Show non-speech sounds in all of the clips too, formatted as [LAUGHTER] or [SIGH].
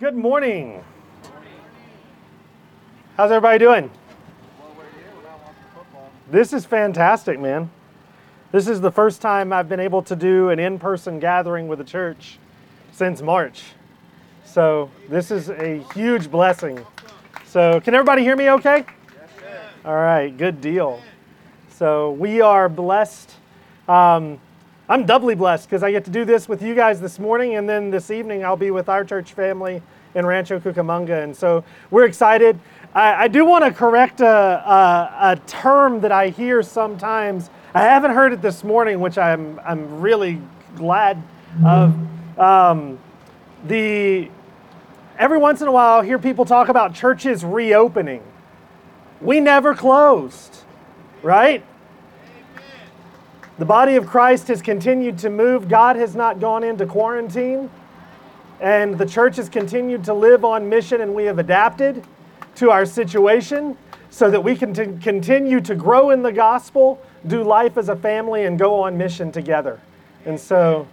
Good morning. How's everybody doing? This is fantastic, man. This is the first time I've been able to do an in person gathering with the church since March. So, this is a huge blessing. So, can everybody hear me okay? All right, good deal. So, we are blessed. Um, I'm doubly blessed because I get to do this with you guys this morning, and then this evening I'll be with our church family in Rancho Cucamonga. And so we're excited. I, I do want to correct a, a, a, term that I hear sometimes. I haven't heard it this morning, which I'm, I'm really glad of. Um, the, every once in a while, I hear people talk about churches reopening. We never closed, right? The body of Christ has continued to move. God has not gone into quarantine. And the church has continued to live on mission, and we have adapted to our situation so that we can t- continue to grow in the gospel, do life as a family, and go on mission together. And so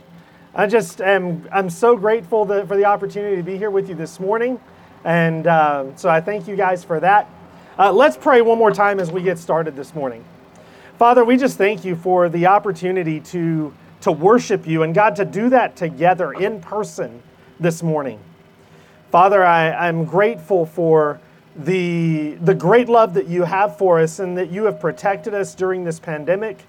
I just am I'm so grateful that, for the opportunity to be here with you this morning. And uh, so I thank you guys for that. Uh, let's pray one more time as we get started this morning. Father, we just thank you for the opportunity to, to worship you and God to do that together in person this morning. Father, I, I'm grateful for the, the great love that you have for us and that you have protected us during this pandemic.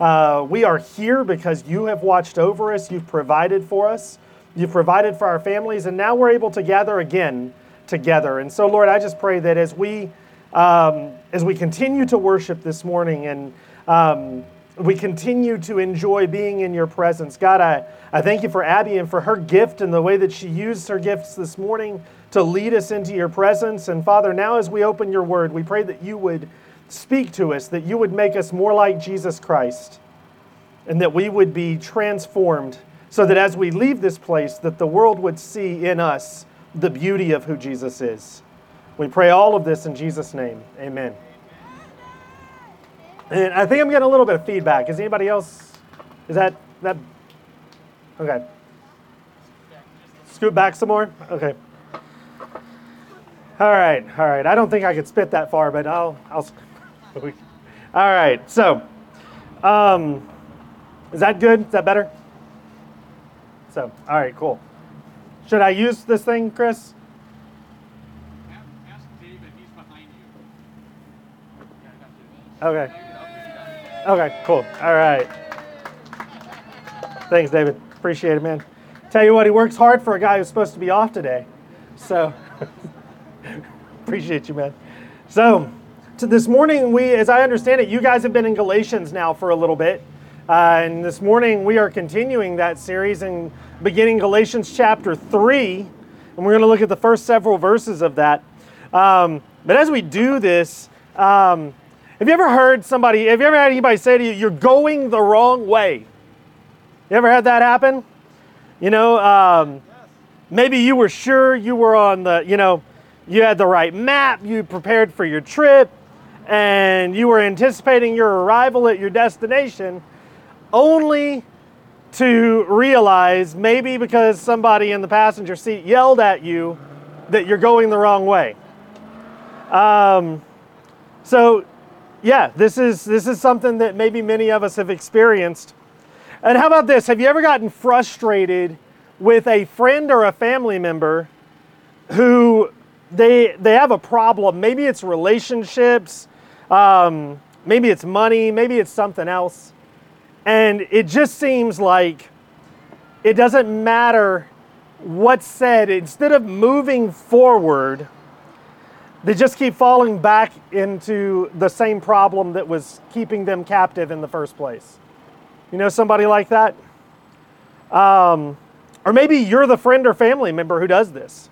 Uh, we are here because you have watched over us, you've provided for us, you've provided for our families, and now we're able to gather again together. And so, Lord, I just pray that as we um, as we continue to worship this morning and um, we continue to enjoy being in your presence. God, I, I thank you for Abby and for her gift and the way that she used her gifts this morning to lead us into your presence. And Father, now as we open your word, we pray that you would speak to us, that you would make us more like Jesus Christ, and that we would be transformed so that as we leave this place, that the world would see in us the beauty of who Jesus is. We pray all of this in Jesus' name. Amen. And I think I'm getting a little bit of feedback. Is anybody else? Is that that? Okay. Scoot back some more. Okay. All right, all right. I don't think I could spit that far, but I'll I'll. [LAUGHS] all right. So, um, is that good? Is that better? So, all right, cool. Should I use this thing, Chris? Okay. Okay, cool. All right. Thanks, David. Appreciate it, man. Tell you what, he works hard for a guy who's supposed to be off today. So, [LAUGHS] appreciate you, man. So, to this morning, we, as I understand it, you guys have been in Galatians now for a little bit. Uh, and this morning, we are continuing that series and beginning Galatians chapter 3. And we're going to look at the first several verses of that. Um, but as we do this, um, have you ever heard somebody, have you ever had anybody say to you, you're going the wrong way? You ever had that happen? You know, um, maybe you were sure you were on the, you know, you had the right map, you prepared for your trip, and you were anticipating your arrival at your destination, only to realize, maybe because somebody in the passenger seat yelled at you, that you're going the wrong way. Um, so yeah, this is this is something that maybe many of us have experienced. And how about this? Have you ever gotten frustrated with a friend or a family member who they they have a problem? Maybe it's relationships, um, maybe it's money, maybe it's something else, and it just seems like it doesn't matter what's said. Instead of moving forward they just keep falling back into the same problem that was keeping them captive in the first place. You know somebody like that? Um, or maybe you're the friend or family member who does this.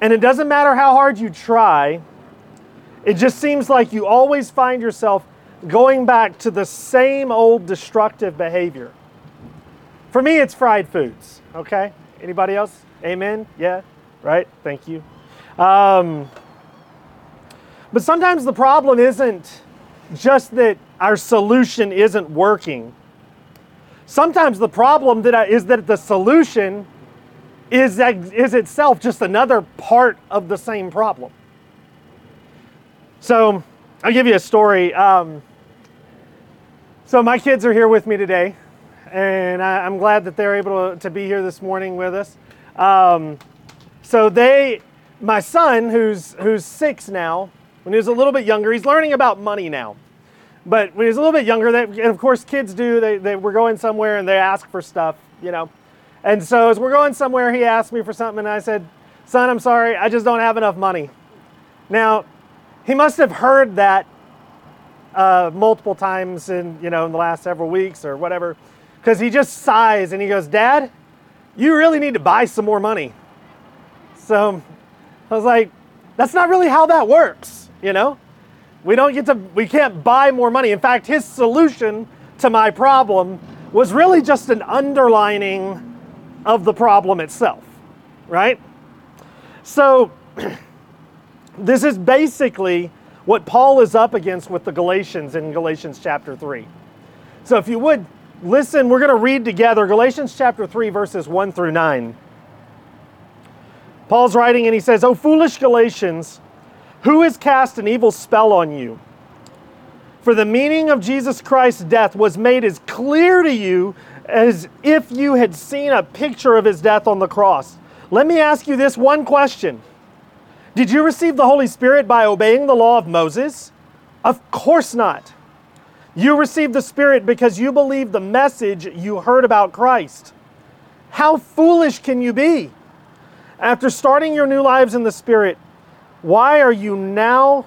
And it doesn't matter how hard you try, it just seems like you always find yourself going back to the same old destructive behavior. For me, it's fried foods, okay? Anybody else? Amen? Yeah? Right? Thank you. Um, but sometimes the problem isn't just that our solution isn't working. Sometimes the problem that is that the solution is, is itself just another part of the same problem. So I'll give you a story. Um, so my kids are here with me today, and I, am glad that they're able to, to, be here this morning with us. Um, so they, my son, who's who's six now, when he was a little bit younger, he's learning about money now. But when he was a little bit younger, they, and of course kids do, they, they we're going somewhere and they ask for stuff, you know. And so as we're going somewhere, he asked me for something, and I said, "Son, I'm sorry, I just don't have enough money." Now, he must have heard that uh, multiple times in you know in the last several weeks or whatever, because he just sighs and he goes, "Dad, you really need to buy some more money." So I was like, "That's not really how that works, you know." We don't get to, we can't buy more money. In fact, his solution to my problem was really just an underlining of the problem itself, right? So, [CLEARS THROAT] this is basically what Paul is up against with the Galatians in Galatians chapter 3. So, if you would listen, we're going to read together Galatians chapter 3, verses 1 through 9. Paul's writing and he says, O foolish Galatians, who has cast an evil spell on you? For the meaning of Jesus Christ's death was made as clear to you as if you had seen a picture of his death on the cross. Let me ask you this one question Did you receive the Holy Spirit by obeying the law of Moses? Of course not. You received the Spirit because you believed the message you heard about Christ. How foolish can you be? After starting your new lives in the Spirit, why are you now,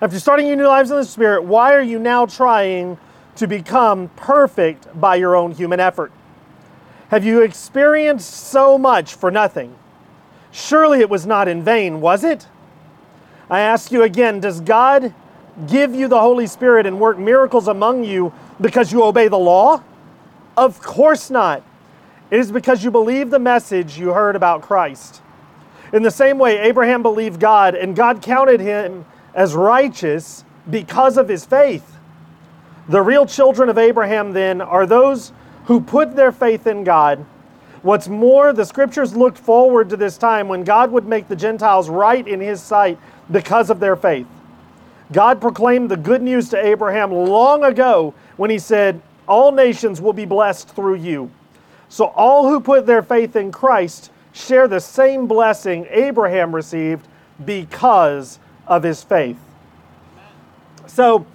after starting your new lives in the Spirit, why are you now trying to become perfect by your own human effort? Have you experienced so much for nothing? Surely it was not in vain, was it? I ask you again Does God give you the Holy Spirit and work miracles among you because you obey the law? Of course not. It is because you believe the message you heard about Christ. In the same way, Abraham believed God, and God counted him as righteous because of his faith. The real children of Abraham, then, are those who put their faith in God. What's more, the scriptures looked forward to this time when God would make the Gentiles right in his sight because of their faith. God proclaimed the good news to Abraham long ago when he said, All nations will be blessed through you. So all who put their faith in Christ share the same blessing Abraham received because of his faith. So,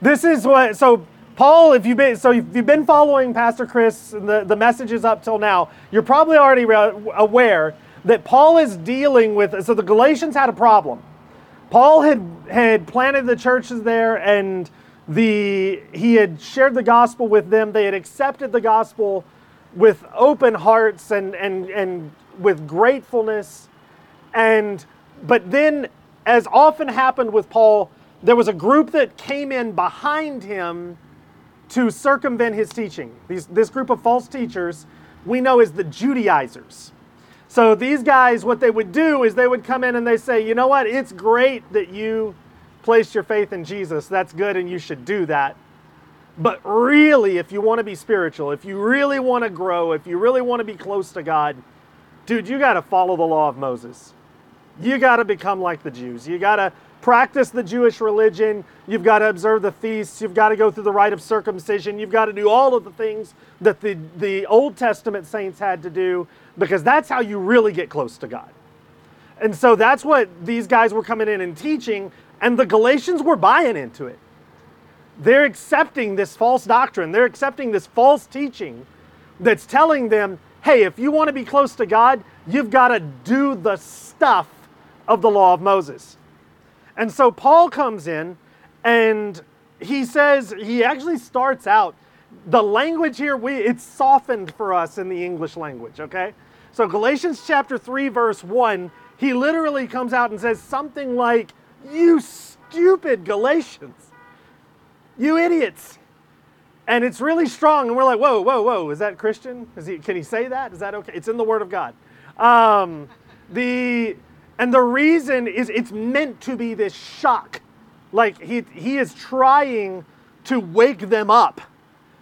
this is what, so Paul, if you've been, so if you've been following Pastor Chris and the, the messages up till now, you're probably already aware that Paul is dealing with, so the Galatians had a problem. Paul had, had planted the churches there and the, he had shared the gospel with them. They had accepted the gospel with open hearts and, and, and with gratefulness. And but then, as often happened with Paul, there was a group that came in behind him to circumvent his teaching. These, this group of false teachers we know as the Judaizers. So these guys, what they would do is they would come in and they say, you know what, it's great that you placed your faith in Jesus. That's good and you should do that. But really, if you want to be spiritual, if you really want to grow, if you really want to be close to God, dude, you got to follow the law of Moses. You got to become like the Jews. You got to practice the Jewish religion. You've got to observe the feasts. You've got to go through the rite of circumcision. You've got to do all of the things that the, the Old Testament saints had to do because that's how you really get close to God. And so that's what these guys were coming in and teaching, and the Galatians were buying into it. They're accepting this false doctrine, they're accepting this false teaching that's telling them hey, if you want to be close to God, you've got to do the stuff of the law of Moses. And so Paul comes in and he says, he actually starts out, the language here, we it's softened for us in the English language, okay? So Galatians chapter 3, verse 1, he literally comes out and says something like, You stupid Galatians, you idiots. And it's really strong, and we're like, whoa, whoa, whoa, is that Christian? Is he, can he say that? Is that okay? It's in the Word of God. Um, the, and the reason is it's meant to be this shock. Like he, he is trying to wake them up.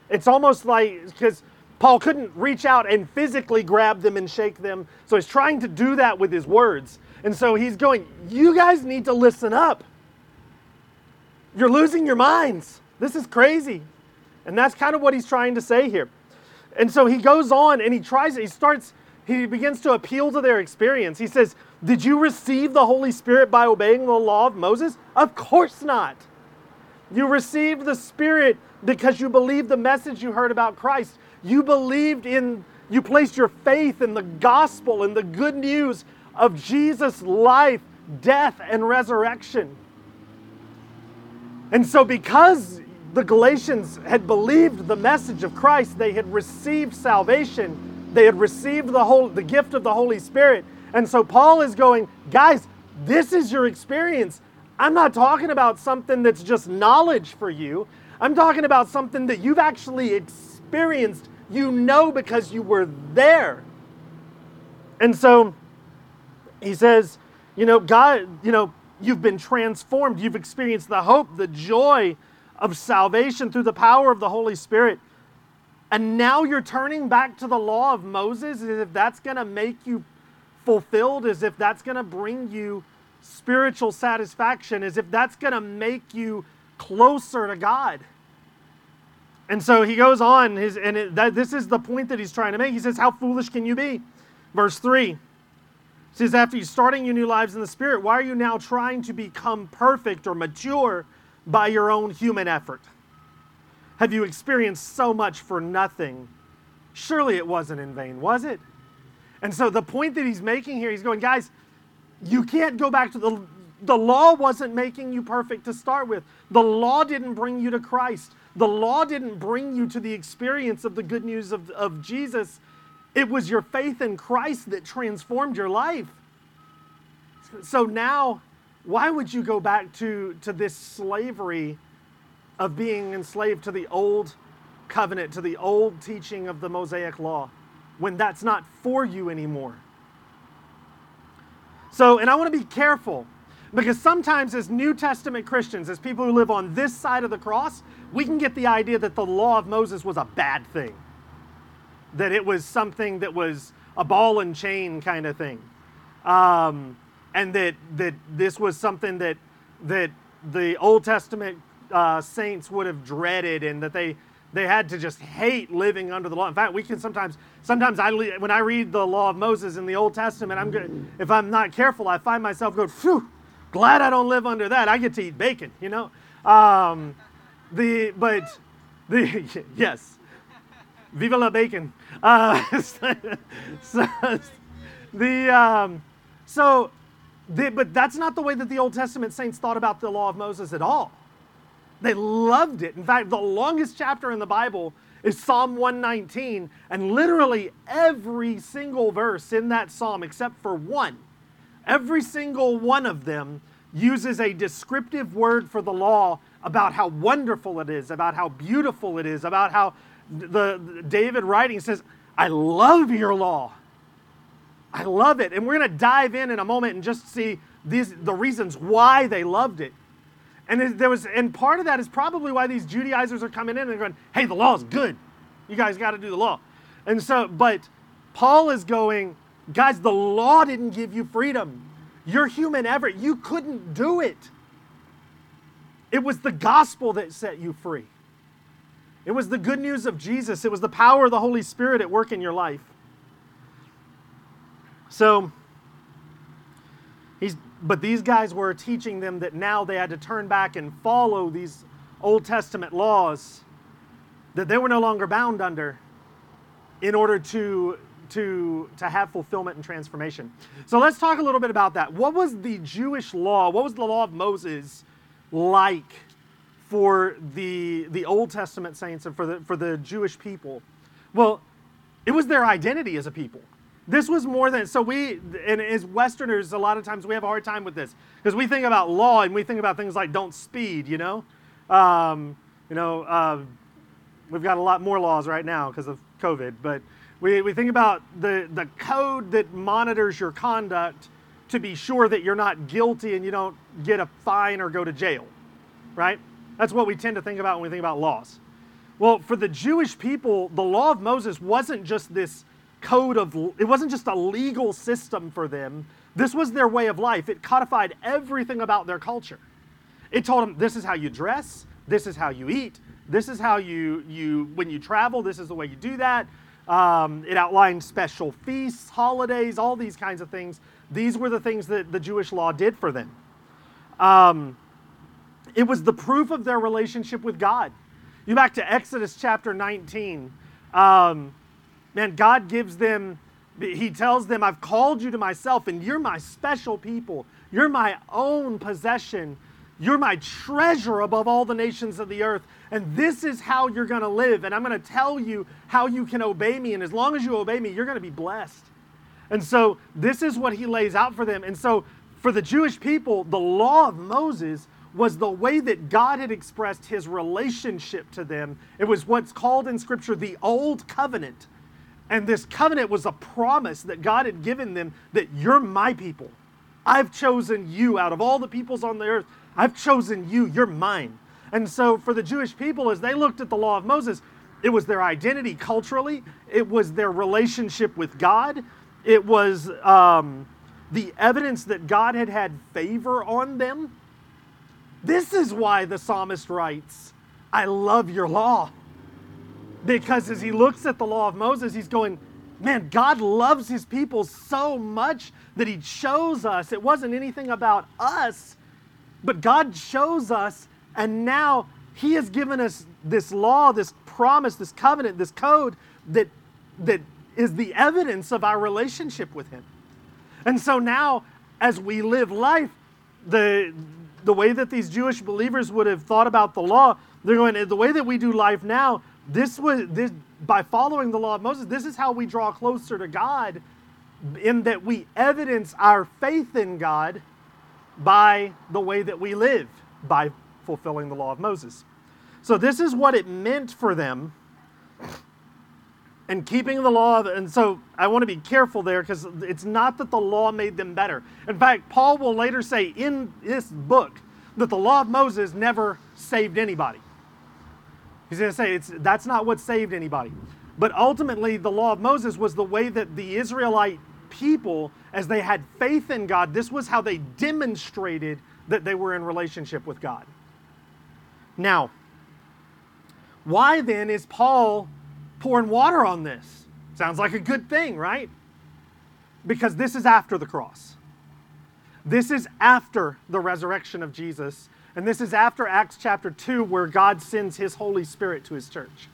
It's almost like, because Paul couldn't reach out and physically grab them and shake them. So he's trying to do that with his words. And so he's going, You guys need to listen up. You're losing your minds. This is crazy. And that's kind of what he's trying to say here. And so he goes on and he tries, he starts, he begins to appeal to their experience. He says, Did you receive the Holy Spirit by obeying the law of Moses? Of course not. You received the Spirit because you believed the message you heard about Christ. You believed in, you placed your faith in the gospel and the good news of Jesus' life, death, and resurrection. And so, because the Galatians had believed the message of Christ, they had received salvation, they had received the whole the gift of the Holy Spirit. And so Paul is going, guys, this is your experience. I'm not talking about something that's just knowledge for you. I'm talking about something that you've actually experienced. You know because you were there. And so he says, you know, God, you know, you've been transformed. You've experienced the hope, the joy of salvation through the power of the Holy Spirit. And now you're turning back to the law of Moses as if that's going to make you fulfilled, as if that's going to bring you spiritual satisfaction, as if that's going to make you closer to God. And so he goes on, his, and it, that, this is the point that he's trying to make. He says, How foolish can you be? Verse 3 he says, After you starting your new lives in the Spirit, why are you now trying to become perfect or mature by your own human effort? Have you experienced so much for nothing? Surely it wasn't in vain, was it? And so the point that he's making here, he's going, guys, you can't go back to the the law wasn't making you perfect to start with. The law didn't bring you to Christ. The law didn't bring you to the experience of the good news of, of Jesus. It was your faith in Christ that transformed your life. So now why would you go back to, to this slavery of being enslaved to the old covenant, to the old teaching of the Mosaic law, when that's not for you anymore? So, and I want to be careful because sometimes, as New Testament Christians, as people who live on this side of the cross, we can get the idea that the law of Moses was a bad thing, that it was something that was a ball and chain kind of thing. Um, and that that this was something that that the Old Testament uh, saints would have dreaded, and that they they had to just hate living under the law. In fact, we can sometimes sometimes I when I read the law of Moses in the Old Testament, I'm good. If I'm not careful, I find myself going, "Phew, glad I don't live under that. I get to eat bacon," you know. Um, the but the [LAUGHS] yes, viva la bacon. Uh, [LAUGHS] so, the um, so they, but that's not the way that the Old Testament saints thought about the law of Moses at all. They loved it. In fact, the longest chapter in the Bible is Psalm 119, and literally every single verse in that psalm, except for one, every single one of them uses a descriptive word for the law about how wonderful it is, about how beautiful it is, about how the, the David writing says, I love your law. I love it. And we're going to dive in in a moment and just see these, the reasons why they loved it. And there was, and part of that is probably why these Judaizers are coming in and going, "Hey, the law is good. You guys got to do the law." And so, but Paul is going, guys, the law didn't give you freedom. You're human ever. You couldn't do it. It was the gospel that set you free. It was the good news of Jesus. It was the power of the Holy Spirit at work in your life. So he's but these guys were teaching them that now they had to turn back and follow these Old Testament laws that they were no longer bound under in order to to to have fulfillment and transformation. So let's talk a little bit about that. What was the Jewish law? What was the law of Moses like for the the Old Testament saints and for the for the Jewish people? Well, it was their identity as a people. This was more than so we and as Westerners, a lot of times we have a hard time with this because we think about law and we think about things like don't speed. You know, um, you know, uh, we've got a lot more laws right now because of COVID, but we, we think about the the code that monitors your conduct to be sure that you're not guilty and you don't get a fine or go to jail, right? That's what we tend to think about when we think about laws. Well, for the Jewish people, the law of Moses wasn't just this code of, it wasn't just a legal system for them. This was their way of life. It codified everything about their culture. It told them this is how you dress, this is how you eat, this is how you, you when you travel, this is the way you do that. Um, it outlined special feasts, holidays, all these kinds of things. These were the things that the Jewish law did for them. Um, it was the proof of their relationship with God. You back to Exodus chapter 19. Um, man, God gives them, He tells them, I've called you to myself, and you're my special people. You're my own possession. You're my treasure above all the nations of the earth. And this is how you're going to live. And I'm going to tell you how you can obey me. And as long as you obey me, you're going to be blessed. And so this is what he lays out for them. And so for the Jewish people, the law of Moses was the way that God had expressed his relationship to them. It was what's called in Scripture the Old Covenant. And this covenant was a promise that God had given them that you're my people. I've chosen you out of all the peoples on the earth. I've chosen you. You're mine. And so for the Jewish people, as they looked at the law of Moses, it was their identity culturally, it was their relationship with God, it was um, the evidence that God had had favor on them. This is why the psalmist writes, I love your law. Because as he looks at the law of Moses, he's going, Man, God loves his people so much that he chose us. It wasn't anything about us, but God chose us, and now he has given us this law, this promise, this covenant, this code that, that is the evidence of our relationship with him. And so now, as we live life, the, the way that these Jewish believers would have thought about the law, they're going, the way that we do life now, this was this by following the law of Moses, this is how we draw closer to God, in that we evidence our faith in God by the way that we live, by fulfilling the law of Moses. So this is what it meant for them and keeping the law of, and so i want to be careful there because it's not that the law made them better in fact paul will later say in this book that the law of moses never saved anybody he's going to say it's that's not what saved anybody but ultimately the law of moses was the way that the israelite people as they had faith in god this was how they demonstrated that they were in relationship with god now why then is paul pouring water on this. Sounds like a good thing, right? Because this is after the cross. This is after the resurrection of Jesus. And this is after Acts chapter 2, where God sends his Holy Spirit to his church.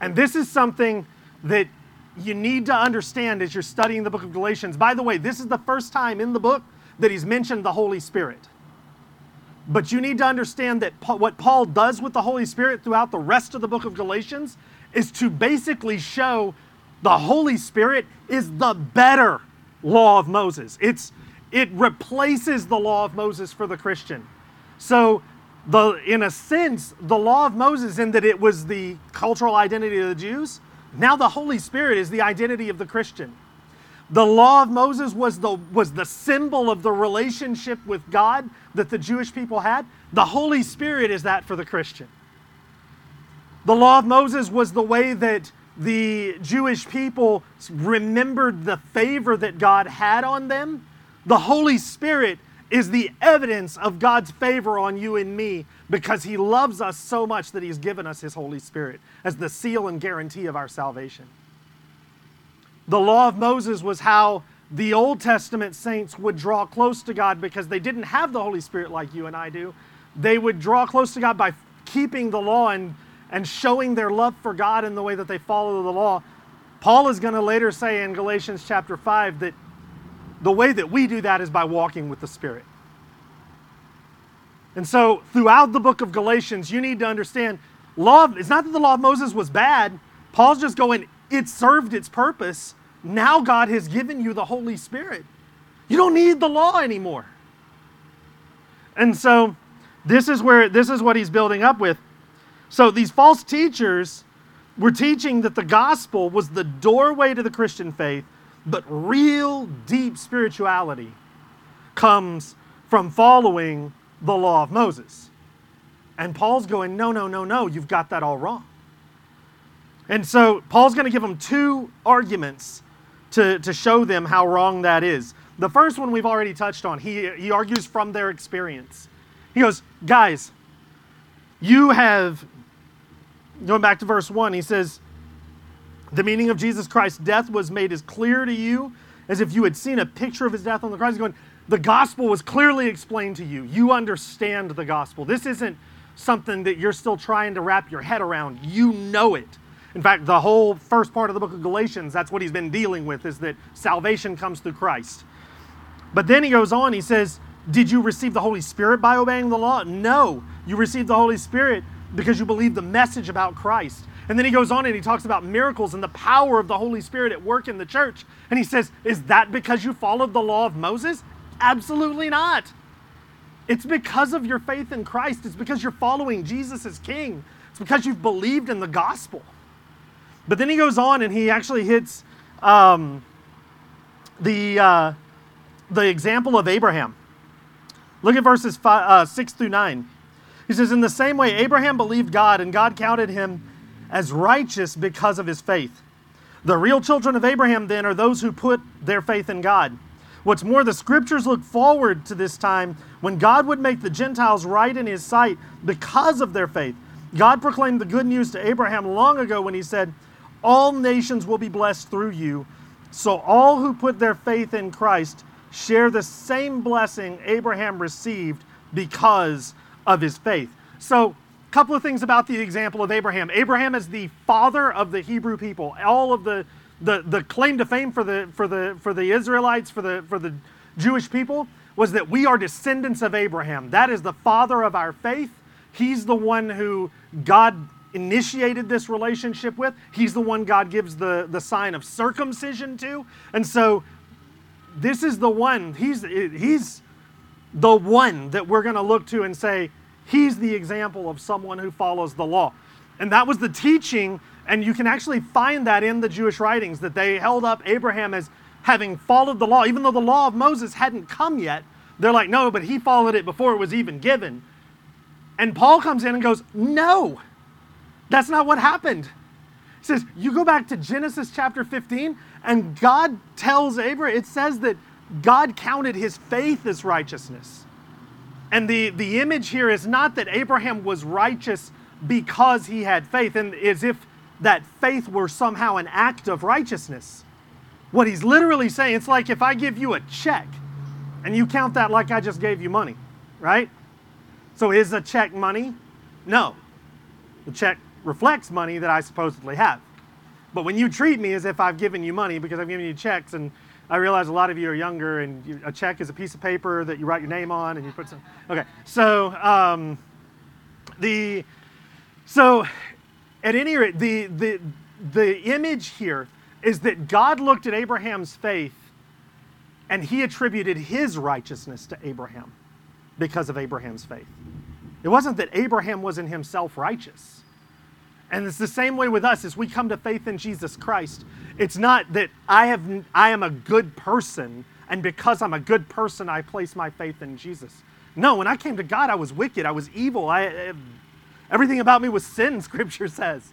And this is something that you need to understand as you're studying the book of Galatians. By the way, this is the first time in the book that he's mentioned the Holy Spirit. But you need to understand that what Paul does with the Holy Spirit throughout the rest of the book of Galatians is to basically show the Holy Spirit is the better law of Moses. It's it replaces the law of Moses for the Christian. So the in a sense, the law of Moses in that it was the cultural identity of the Jews, now the Holy Spirit is the identity of the Christian. The law of Moses was the, was the symbol of the relationship with God that the Jewish people had. The Holy Spirit is that for the Christian. The law of Moses was the way that the Jewish people remembered the favor that God had on them. The Holy Spirit is the evidence of God's favor on you and me because He loves us so much that He's given us His Holy Spirit as the seal and guarantee of our salvation. The law of Moses was how the Old Testament saints would draw close to God because they didn't have the Holy Spirit like you and I do. They would draw close to God by keeping the law and and showing their love for God in the way that they follow the law. Paul is going to later say in Galatians chapter 5 that the way that we do that is by walking with the Spirit. And so, throughout the book of Galatians, you need to understand law. It's not that the law of Moses was bad. Paul's just going, it served its purpose. Now God has given you the Holy Spirit. You don't need the law anymore. And so, this is where this is what he's building up with. So these false teachers were teaching that the gospel was the doorway to the Christian faith, but real deep spirituality comes from following the law of Moses. And Paul's going, no, no, no, no, you've got that all wrong. And so Paul's going to give them two arguments to, to show them how wrong that is. The first one we've already touched on. He, he argues from their experience. He goes, Guys, you have, going back to verse 1, he says, The meaning of Jesus Christ's death was made as clear to you as if you had seen a picture of his death on the cross. He's going, The gospel was clearly explained to you. You understand the gospel. This isn't something that you're still trying to wrap your head around. You know it. In fact, the whole first part of the book of Galatians, that's what he's been dealing with, is that salvation comes through Christ. But then he goes on, he says, Did you receive the Holy Spirit by obeying the law? No. You received the Holy Spirit because you believed the message about Christ. And then he goes on and he talks about miracles and the power of the Holy Spirit at work in the church. And he says, Is that because you followed the law of Moses? Absolutely not. It's because of your faith in Christ. It's because you're following Jesus as King. It's because you've believed in the gospel. But then he goes on and he actually hits um, the, uh, the example of Abraham. Look at verses five, uh, 6 through 9. He says, In the same way, Abraham believed God, and God counted him as righteous because of his faith. The real children of Abraham, then, are those who put their faith in God. What's more, the scriptures look forward to this time when God would make the Gentiles right in his sight because of their faith. God proclaimed the good news to Abraham long ago when he said, All nations will be blessed through you. So all who put their faith in Christ share the same blessing Abraham received because of his faith. So, couple of things about the example of Abraham. Abraham is the father of the Hebrew people. All of the the, the claim to fame for the for the for the Israelites, for the for the Jewish people, was that we are descendants of Abraham. That is the father of our faith. He's the one who God initiated this relationship with. He's the one God gives the, the sign of circumcision to. And so this is the one, he's, he's the one that we're to look to and say, he's the example of someone who follows the law. And that was the teaching, and you can actually find that in the Jewish writings that they held up Abraham as having followed the law, even though the law of Moses hadn't come yet. They're like, no, but he followed it before it was even given. And Paul comes in and goes, no, that's not what happened. He says, you go back to Genesis chapter 15, and God tells Abraham, it says that God counted his faith as righteousness. And the, the image here is not that Abraham was righteous because he had faith, and as if that faith were somehow an act of righteousness. What he's literally saying, it's like if I give you a check and you count that like I just gave you money, right? So is a check money? No. The check reflects money that I supposedly have. But when you treat me as if I've given you money because I've given you checks, and I realize a lot of you are younger, and you, a check is a piece of paper that you write your name on and you put some. Okay, so um, the so at any rate, the the the image here is that God looked at Abraham's faith, and He attributed His righteousness to Abraham because of Abraham's faith. It wasn't that Abraham was in himself righteous. And it's the same way with us as we come to faith in Jesus Christ. It's not that I have I am a good person and because I'm a good person I place my faith in Jesus. No, when I came to God I was wicked, I was evil. I, everything about me was sin, [LAUGHS] scripture says.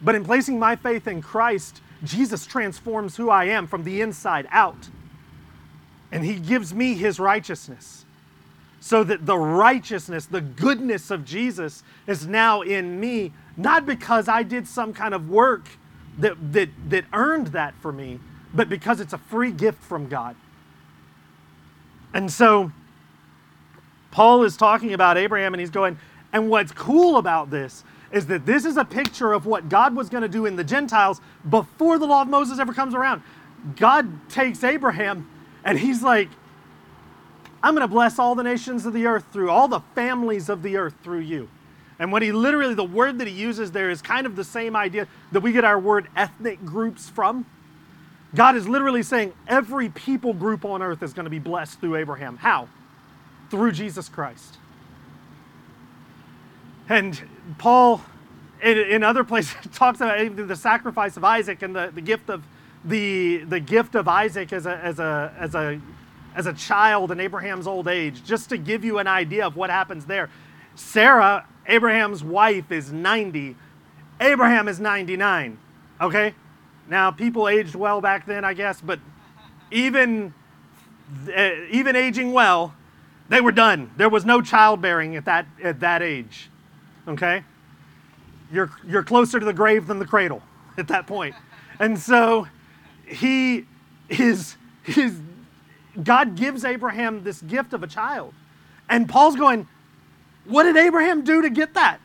But in placing my faith in Christ, Jesus transforms who I am from the inside out. And he gives me his righteousness so that the righteousness, the goodness of Jesus is now in me not because I did some kind of work that, that, that earned that for me, but because it's a free gift from God. And so Paul is talking about Abraham and he's going, and what's cool about this is that this is a picture of what God was going to do in the Gentiles before the law of Moses ever comes around. God takes Abraham and he's like, I'm going to bless all the nations of the earth through all the families of the earth through you. And what he literally, the word that he uses there is kind of the same idea that we get our word ethnic groups from. God is literally saying every people group on earth is going to be blessed through Abraham. How? Through Jesus Christ. And Paul, in, in other places, [LAUGHS] talks about the sacrifice of Isaac and the, the gift of the, the gift of Isaac as a, as, a, as, a, as a child in Abraham's old age, just to give you an idea of what happens there Sarah, Abraham's wife, is 90. Abraham is 99. Okay? Now, people aged well back then, I guess, but even, uh, even aging well, they were done. There was no childbearing at that, at that age. Okay? You're, you're closer to the grave than the cradle [LAUGHS] at that point. And so he is, his, God gives Abraham this gift of a child. And Paul's going, What did Abraham do to get that?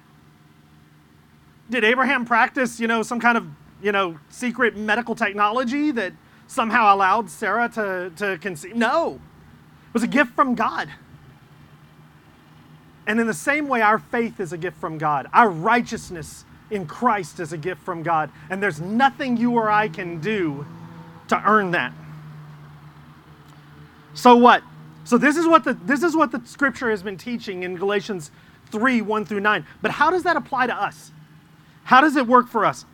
Did Abraham practice, you know, some kind of, you know, secret medical technology that somehow allowed Sarah to, to conceive? No. It was a gift from God. And in the same way, our faith is a gift from God. Our righteousness in Christ is a gift from God. And there's nothing you or I can do to earn that. So what? So this is what the this is what the scripture has been teaching in Galatians 3, 1 through 9. But how does that apply to us? How does it work for us?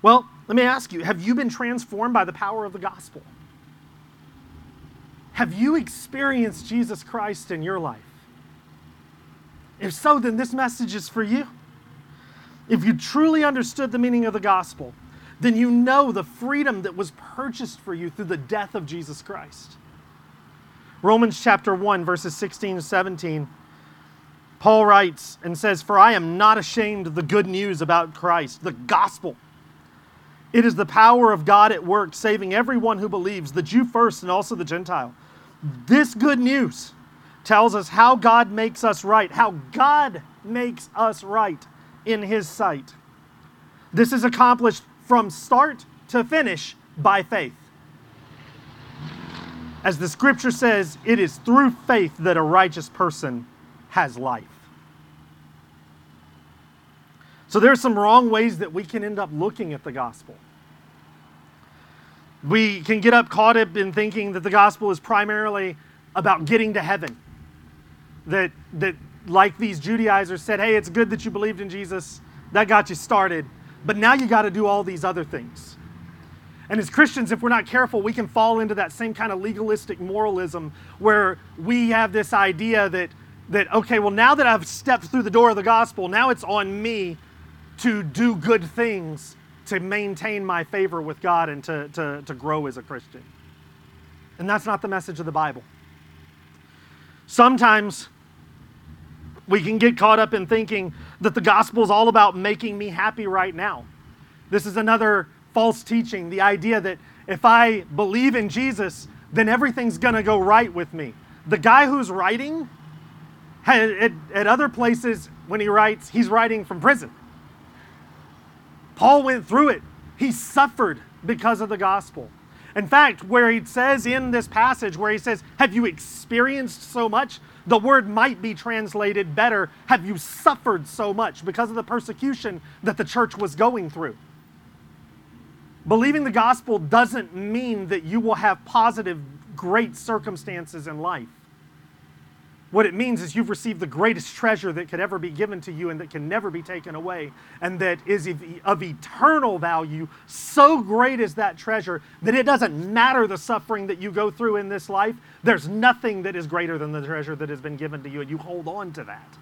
Well, let me ask you, have you been transformed by the power of the gospel? Have you experienced Jesus Christ in your life? If so, then this message is for you. If you truly understood the meaning of the gospel, then you know the freedom that was purchased for you through the death of Jesus Christ. Romans chapter 1, verses 16 to 17, Paul writes and says, For I am not ashamed of the good news about Christ, the gospel. It is the power of God at work, saving everyone who believes, the Jew first and also the Gentile. This good news tells us how God makes us right, how God makes us right in His sight. This is accomplished from start to finish by faith. As the scripture says, it is through faith that a righteous person has life. So there are some wrong ways that we can end up looking at the gospel. We can get up caught up in thinking that the gospel is primarily about getting to heaven. That, that like these Judaizers said, hey, it's good that you believed in Jesus, that got you started, but now you got to do all these other things. And as Christians, if we're not careful, we can fall into that same kind of legalistic moralism where we have this idea that, that okay, well, now that I've stepped through the door of the gospel, now it's on me to do good things to maintain my favor with God and to, to, to grow as a Christian. And that's not the message of the Bible. Sometimes we can get caught up in thinking that the gospel is all about making me happy right now. This is another false teaching the idea that if I believe in Jesus, then everything's going to go right with me. The guy who's writing, at, at other places, when he writes, he's writing from prison. Paul went through it, he suffered because of the gospel. In fact, where he says in this passage, where he says, Have you experienced so much? The word might be translated better, Have you suffered so much because of the persecution that the church was going through? Believing the gospel doesn't mean that you will have positive, great circumstances in life. What it means is you've received the greatest treasure that could ever be given to you and that can never be taken away, and that is of eternal value. So great is that treasure that it doesn't matter the suffering that you go through in this life. There's nothing that is greater than the treasure that has been given to you, and you hold on to that.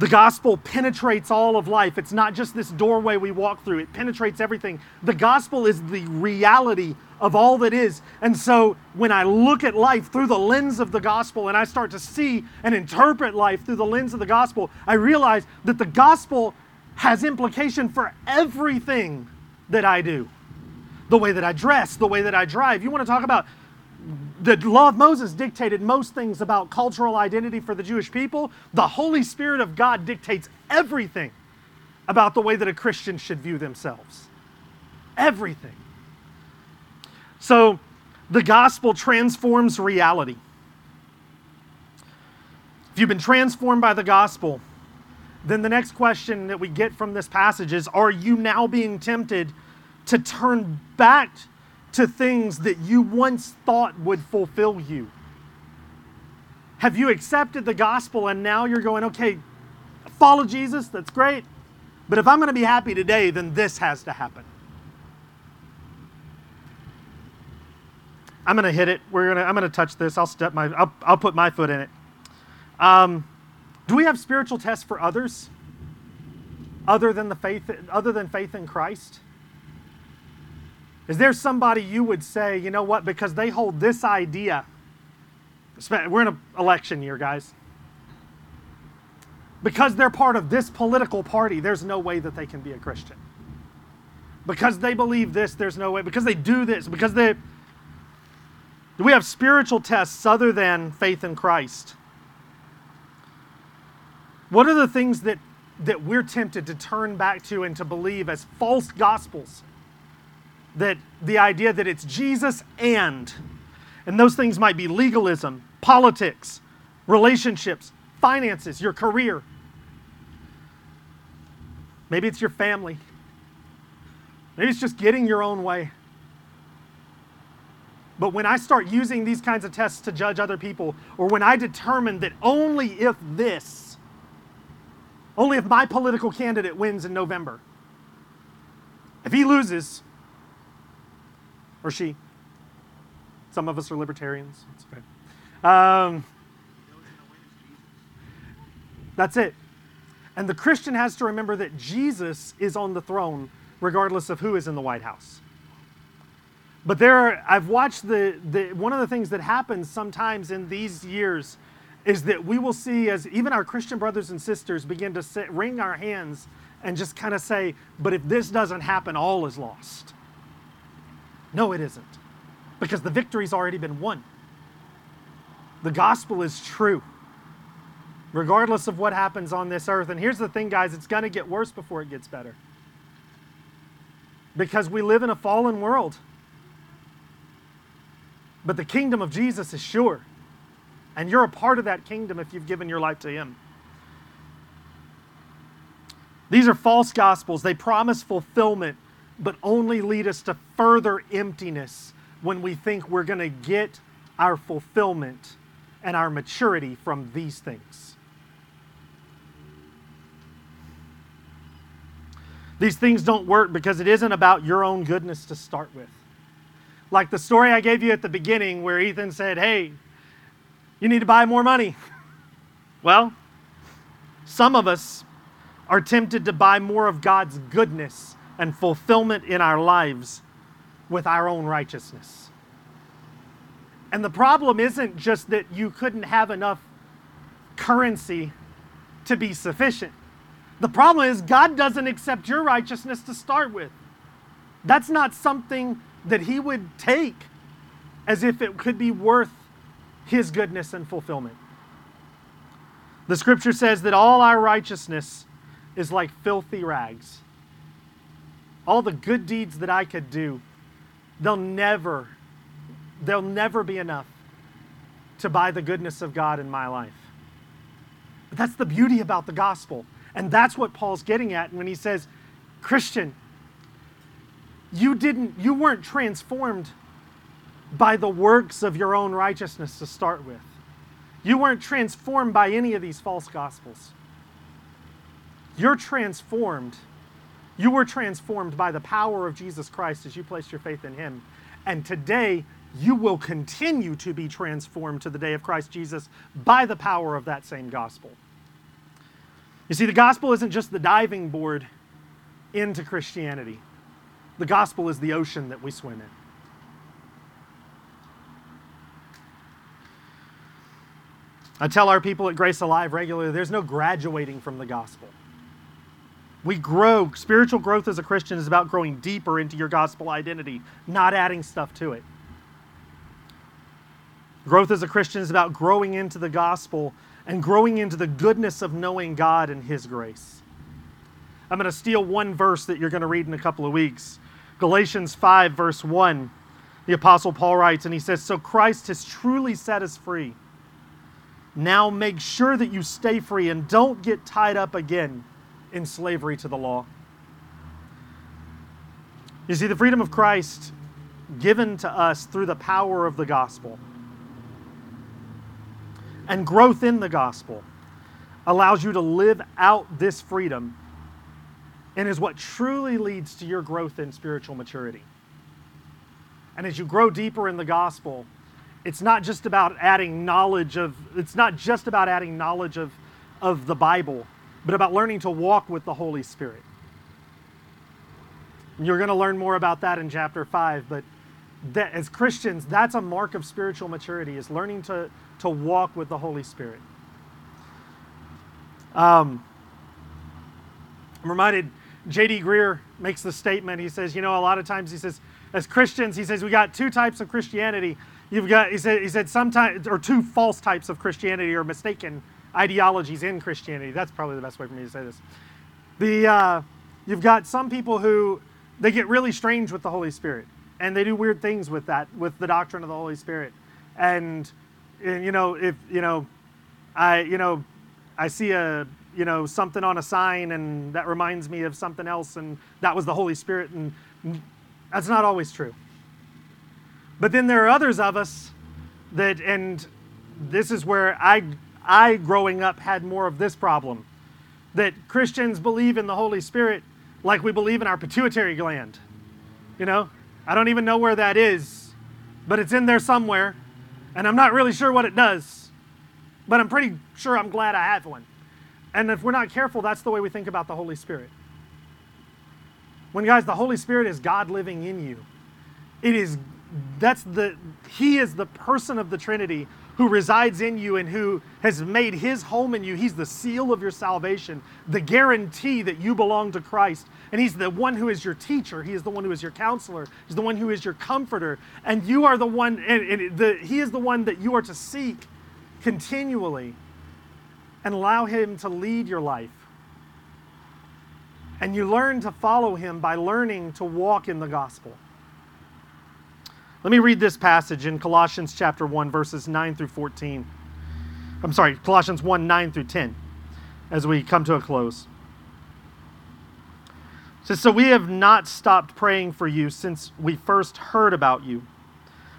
The gospel penetrates all of life. It's not just this doorway we walk through, it penetrates everything. The gospel is the reality of all that is. And so when I look at life through the lens of the gospel and I start to see and interpret life through the lens of the gospel, I realize that the gospel has implication for everything that I do. The way that I dress, the way that I drive. You want to talk about the law of Moses dictated most things about cultural identity for the Jewish people. The Holy Spirit of God dictates everything about the way that a Christian should view themselves. Everything. So the gospel transforms reality. If you've been transformed by the gospel, then the next question that we get from this passage is Are you now being tempted to turn back to things that you once thought would fulfill you? Have you accepted the gospel and now you're going, okay, follow Jesus, that's great. But if I'm going to be happy today, then this has to happen. I'm going to hit it. We're going to I'm going to touch this. I'll step my I'll, I'll put my foot in it. Um, do we have spiritual tests for others other than the faith other than faith in Christ? Is there somebody you would say, you know what, because they hold this idea? We're in an election year, guys. Because they're part of this political party, there's no way that they can be a Christian. Because they believe this, there's no way. Because they do this, because they. Do we have spiritual tests other than faith in Christ? What are the things that, that we're tempted to turn back to and to believe as false gospels? That the idea that it's Jesus and, and those things might be legalism, politics, relationships, finances, your career. Maybe it's your family. Maybe it's just getting your own way. But when I start using these kinds of tests to judge other people, or when I determine that only if this, only if my political candidate wins in November. If he loses, or she, some of us are libertarians. It's okay. Um, that's it. And the Christian has to remember that Jesus is on the throne regardless of who is in the White House. But there are, I've watched the, the one of the things that happens sometimes in these years is that we will see as even our Christian brothers and sisters begin to sit, wring our hands and just kind of say, but if this doesn't happen, all is lost. No, it isn't. Because the victory's already been won. The gospel is true, regardless of what happens on this earth. And here's the thing, guys it's going to get worse before it gets better. Because we live in a fallen world. But the kingdom of Jesus is sure. And you're a part of that kingdom if you've given your life to Him. These are false gospels. They promise fulfillment, but only lead us to further emptiness when we think we're going to get our fulfillment and our maturity from these things. These things don't work because it isn't about your own goodness to start with. Like the story I gave you at the beginning, where Ethan said, Hey, you need to buy more money. [LAUGHS] Well, some of us are tempted to buy more of God's goodness and fulfillment in our lives with our own righteousness. And the problem isn't just that you couldn't have enough currency to be sufficient. The problem is God doesn't accept your righteousness to start with. That's not something that He would take as if it could be worth his goodness and fulfillment. The scripture says that all our righteousness is like filthy rags. All the good deeds that I could do, they'll never, they'll never be enough to buy the goodness of God in my life. But that's the beauty about the gospel. And that's what Paul's getting at when he says, Christian, you didn't, you weren't transformed by the works of your own righteousness to start with. You weren't transformed by any of these false gospels. You're transformed. You were transformed by the power of Jesus Christ as you placed your faith in Him. And today, you will continue to be transformed to the day of Christ Jesus by the power of that same gospel. You see, the gospel isn't just the diving board into Christianity, the gospel is the ocean that we swim in. I tell our people at Grace Alive regularly there's no graduating from the gospel. We grow. Spiritual growth as a Christian is about growing deeper into your gospel identity, not adding stuff to it. Growth as a Christian is about growing into the gospel and growing into the goodness of knowing God and His grace. I'm going to steal one verse that you're going to read in a couple of weeks. Galatians 5, verse 1. The Apostle Paul writes, and he says, So Christ has truly set us free now make sure that you stay free and don't get tied up again in slavery to the law. You see, the freedom of Christ given to us through the power of the gospel and growth in the gospel allows you to live out this freedom and is what truly leads to your growth in spiritual maturity. And as you grow deeper in the gospel, it's not just about adding knowledge of it's not just about adding knowledge of of the Bible, but about learning to walk with the Holy Spirit. You're going to learn more about that in chapter 5, but that, as Christians, that's a mark of spiritual maturity is learning to to walk with the Holy Spirit. Um, I'm reminded J.D. Greear makes the statement. He says, you know, a lot of times he says, as Christians, he says we got two types of Christianity. You've got, he said, he said sometimes, or two false types of Christianity or mistaken ideologies in Christianity. That's probably the best way for me to say this. The, uh, you've got some people who they get really strange with the Holy Spirit, and they do weird things with that, with the doctrine of the Holy Spirit. And, and you know, if you know, I you know, I see a you know something on a sign, and that reminds me of something else, and that was the Holy Spirit, and that's not always true. But then there are others of us that, and this is where I, I growing up had more of this problem, that Christians believe in the Holy Spirit like we believe in our pituitary gland. You know, I don't even know where that is, but it's in there somewhere, and I'm not really sure what it does, but I'm pretty sure I'm glad I have one. And if we're not careful, that's the way we think about the Holy Spirit. When guys, the Holy Spirit is God living in you. It is that's the he is the person of the Trinity who resides in you and who has made his home in you. He's the seal of your salvation, the guarantee that you belong to Christ. And he's the one who is your teacher. He is the one who is your counselor. He's the one who is your comforter. And you are the one, and, and the, he is the one that you are to seek continually and allow him to lead your life. And you learn to follow him by learning to walk in the gospel. Let me read this passage in Colossians chapter 1, verses 9 through 14. I'm sorry, Colossians 1, 9 through 10, as we come to a close. It says, So we have not stopped praying for you since we first heard about you.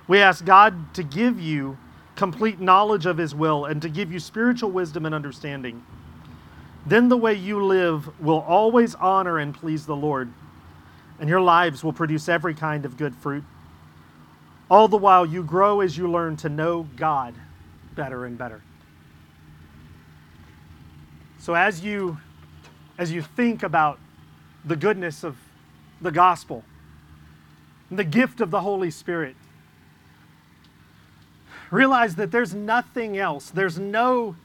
We ask God to give you complete knowledge of his will and to give you spiritual wisdom and understanding. Then the way you live will always honor and please the Lord, and your lives will produce every kind of good fruit. All the while you grow as you learn to know God better and better. So as you as you think about the goodness of the gospel, the gift of the Holy Spirit, realize that there's nothing else. There's no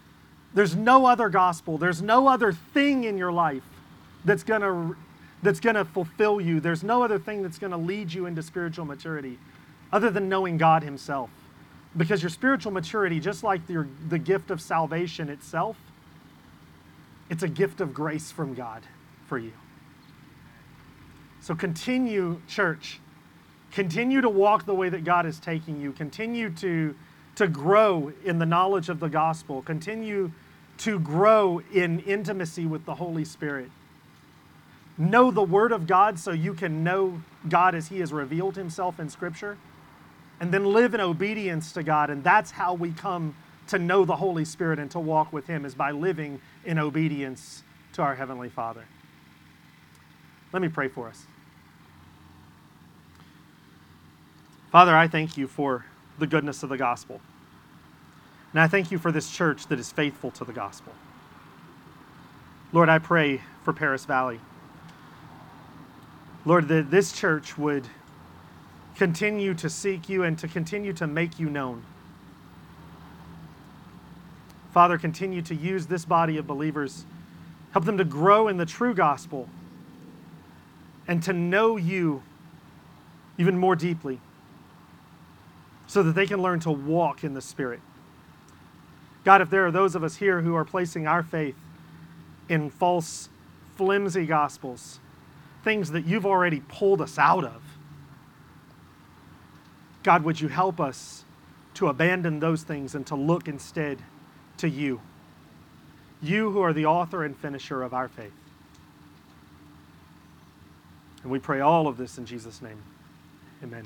there's no other gospel. There's no other thing in your life that's going to that's going to fulfill you. There's no other thing that's going to lead you into spiritual maturity other than knowing God himself. Because your spiritual maturity, just like your, the gift of salvation itself, it's a gift of grace from God for you. So continue, church. Continue to walk the way that God is taking you. Continue to, to grow in the knowledge of the gospel. Continue to grow in intimacy with the Holy Spirit. Know the Word of God so you can know God as He has revealed Himself in Scripture. And then live in obedience to God. And that's how we come to know the Holy Spirit and to walk with Him, is by living in obedience to our Heavenly Father. Let me pray for us. Father, I thank you for the goodness of the gospel. And I thank you for this church that is faithful to the gospel. Lord, I pray for Paris Valley. Lord, that this church would continue to seek you and to continue to make you known. Father, continue to use this body of believers. Help them to grow in the true gospel and to know you even more deeply so that they can learn to walk in the Spirit. God, if there are those of us here who are placing our faith in false, flimsy gospels, things that you've already pulled us out of, God, would you help us to abandon those things and to look instead to you? You who are the author and finisher of our faith. And we pray all of this in Jesus' name. Amen.